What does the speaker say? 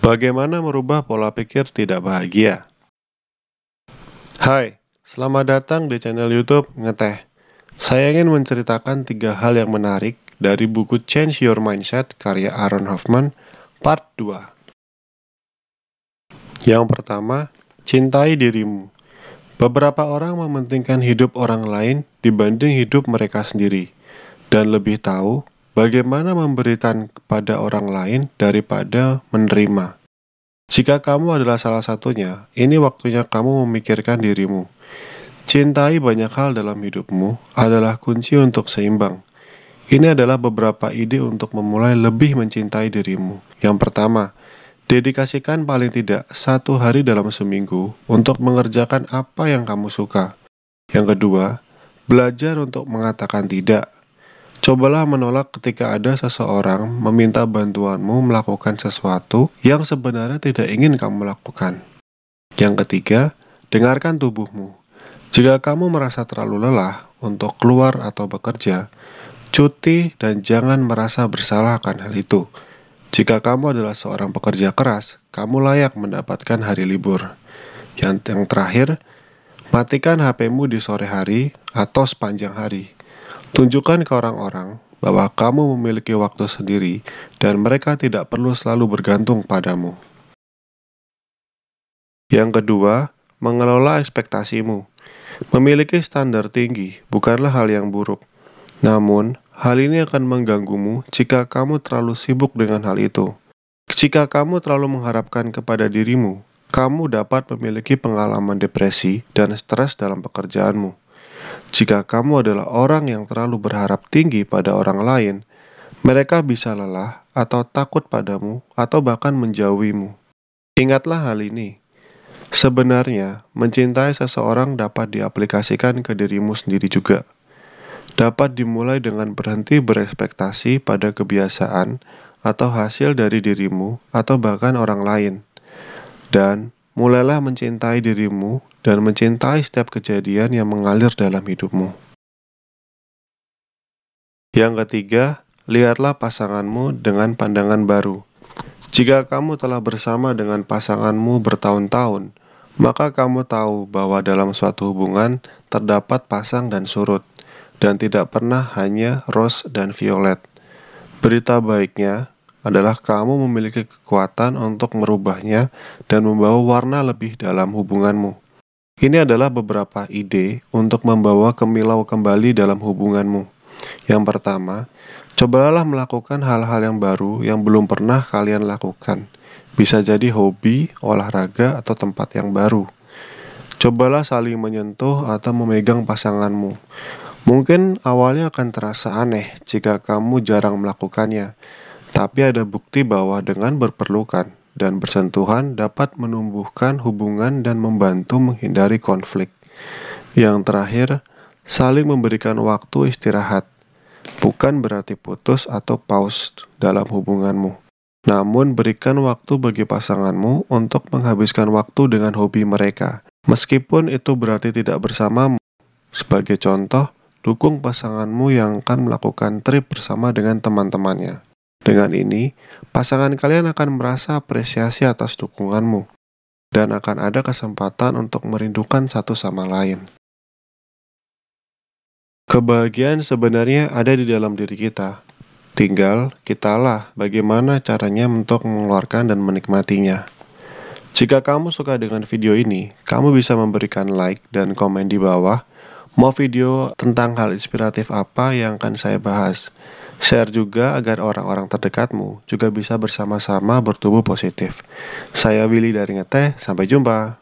Bagaimana merubah pola pikir tidak bahagia? Hai, selamat datang di channel YouTube Ngeteh. Saya ingin menceritakan tiga hal yang menarik dari buku Change Your Mindset karya Aaron Hoffman, part 2. Yang pertama, cintai dirimu. Beberapa orang mementingkan hidup orang lain dibanding hidup mereka sendiri, dan lebih tahu Bagaimana memberikan kepada orang lain daripada menerima? Jika kamu adalah salah satunya, ini waktunya kamu memikirkan dirimu. Cintai banyak hal dalam hidupmu adalah kunci untuk seimbang. Ini adalah beberapa ide untuk memulai lebih mencintai dirimu. Yang pertama, dedikasikan paling tidak satu hari dalam seminggu untuk mengerjakan apa yang kamu suka. Yang kedua, belajar untuk mengatakan tidak Cobalah menolak ketika ada seseorang meminta bantuanmu melakukan sesuatu yang sebenarnya tidak ingin kamu lakukan. Yang ketiga, dengarkan tubuhmu. Jika kamu merasa terlalu lelah untuk keluar atau bekerja, cuti dan jangan merasa bersalah akan hal itu. Jika kamu adalah seorang pekerja keras, kamu layak mendapatkan hari libur. Yang, yang terakhir, matikan HP-mu di sore hari atau sepanjang hari. Tunjukkan ke orang-orang bahwa kamu memiliki waktu sendiri dan mereka tidak perlu selalu bergantung padamu. Yang kedua, mengelola ekspektasimu. Memiliki standar tinggi bukanlah hal yang buruk. Namun, hal ini akan mengganggumu jika kamu terlalu sibuk dengan hal itu. Jika kamu terlalu mengharapkan kepada dirimu, kamu dapat memiliki pengalaman depresi dan stres dalam pekerjaanmu. Jika kamu adalah orang yang terlalu berharap tinggi pada orang lain, mereka bisa lelah atau takut padamu atau bahkan menjauhimu. Ingatlah hal ini. Sebenarnya, mencintai seseorang dapat diaplikasikan ke dirimu sendiri juga. Dapat dimulai dengan berhenti berespektasi pada kebiasaan atau hasil dari dirimu atau bahkan orang lain. Dan mulailah mencintai dirimu dan mencintai setiap kejadian yang mengalir dalam hidupmu. Yang ketiga, lihatlah pasanganmu dengan pandangan baru. Jika kamu telah bersama dengan pasanganmu bertahun-tahun, maka kamu tahu bahwa dalam suatu hubungan terdapat pasang dan surut, dan tidak pernah hanya rose dan violet. Berita baiknya adalah kamu memiliki kekuatan untuk merubahnya dan membawa warna lebih dalam hubunganmu. Ini adalah beberapa ide untuk membawa kemilau kembali dalam hubunganmu. Yang pertama, cobalah melakukan hal-hal yang baru yang belum pernah kalian lakukan. Bisa jadi hobi, olahraga, atau tempat yang baru. Cobalah saling menyentuh atau memegang pasanganmu. Mungkin awalnya akan terasa aneh jika kamu jarang melakukannya, tapi ada bukti bahwa dengan berperlukan, dan bersentuhan dapat menumbuhkan hubungan dan membantu menghindari konflik. Yang terakhir, saling memberikan waktu istirahat, bukan berarti putus atau pause dalam hubunganmu. Namun, berikan waktu bagi pasanganmu untuk menghabiskan waktu dengan hobi mereka, meskipun itu berarti tidak bersamamu. Sebagai contoh, dukung pasanganmu yang akan melakukan trip bersama dengan teman-temannya. Dengan ini, pasangan kalian akan merasa apresiasi atas dukunganmu dan akan ada kesempatan untuk merindukan satu sama lain. Kebahagiaan sebenarnya ada di dalam diri kita. Tinggal kitalah bagaimana caranya untuk mengeluarkan dan menikmatinya. Jika kamu suka dengan video ini, kamu bisa memberikan like dan komen di bawah mau video tentang hal inspiratif apa yang akan saya bahas. Share juga agar orang-orang terdekatmu juga bisa bersama-sama bertumbuh positif. Saya Willy dari Ngeteh, sampai jumpa.